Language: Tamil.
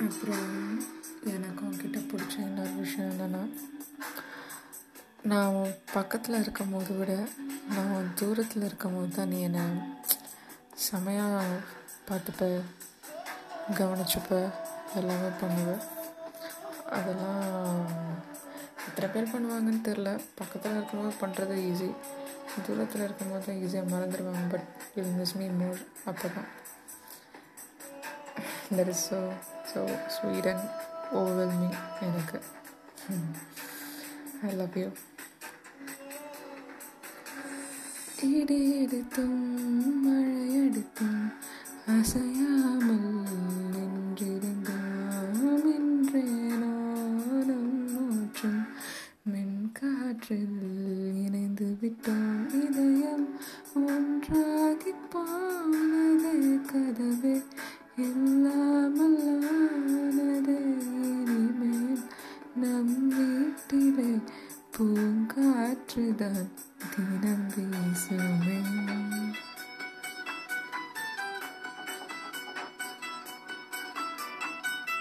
அப்புறம் எனக்கு உன்கிட்ட பிடிச்ச இன்னொரு விஷயம் என்னென்னா நான் பக்கத்தில் இருக்கும் போது விட நான் தூரத்தில் இருக்கும் போது தான் நீ என்னை செமையாக பார்த்துப்ப கவனிச்சுப்ப எல்லாமே பண்ணுவேன் அதெல்லாம் எத்தனை பேர் பண்ணுவாங்கன்னு தெரில பக்கத்தில் இருக்கும்போது பண்ணுறது ஈஸி தூரத்தில் இருக்கும்போது தான் ஈஸியாக மறந்துடுவாங்க but will miss me more அப்போ தான் that is so so sweet and overwhelming எனக்கு. ஐ லவ் யூ இடியடித்தும் மழையடித்தும் அசையாமல் நின்றிருந்தாம் இன்றே நானும் மூச்சும் மின் காற்றில் இணைந்து விட்டோம் இதயம் ஒன்றாகி போனதே கதவே இல்லாமல் காட்டிலே பூங்காற்றுதான் தினம் வீசுமே.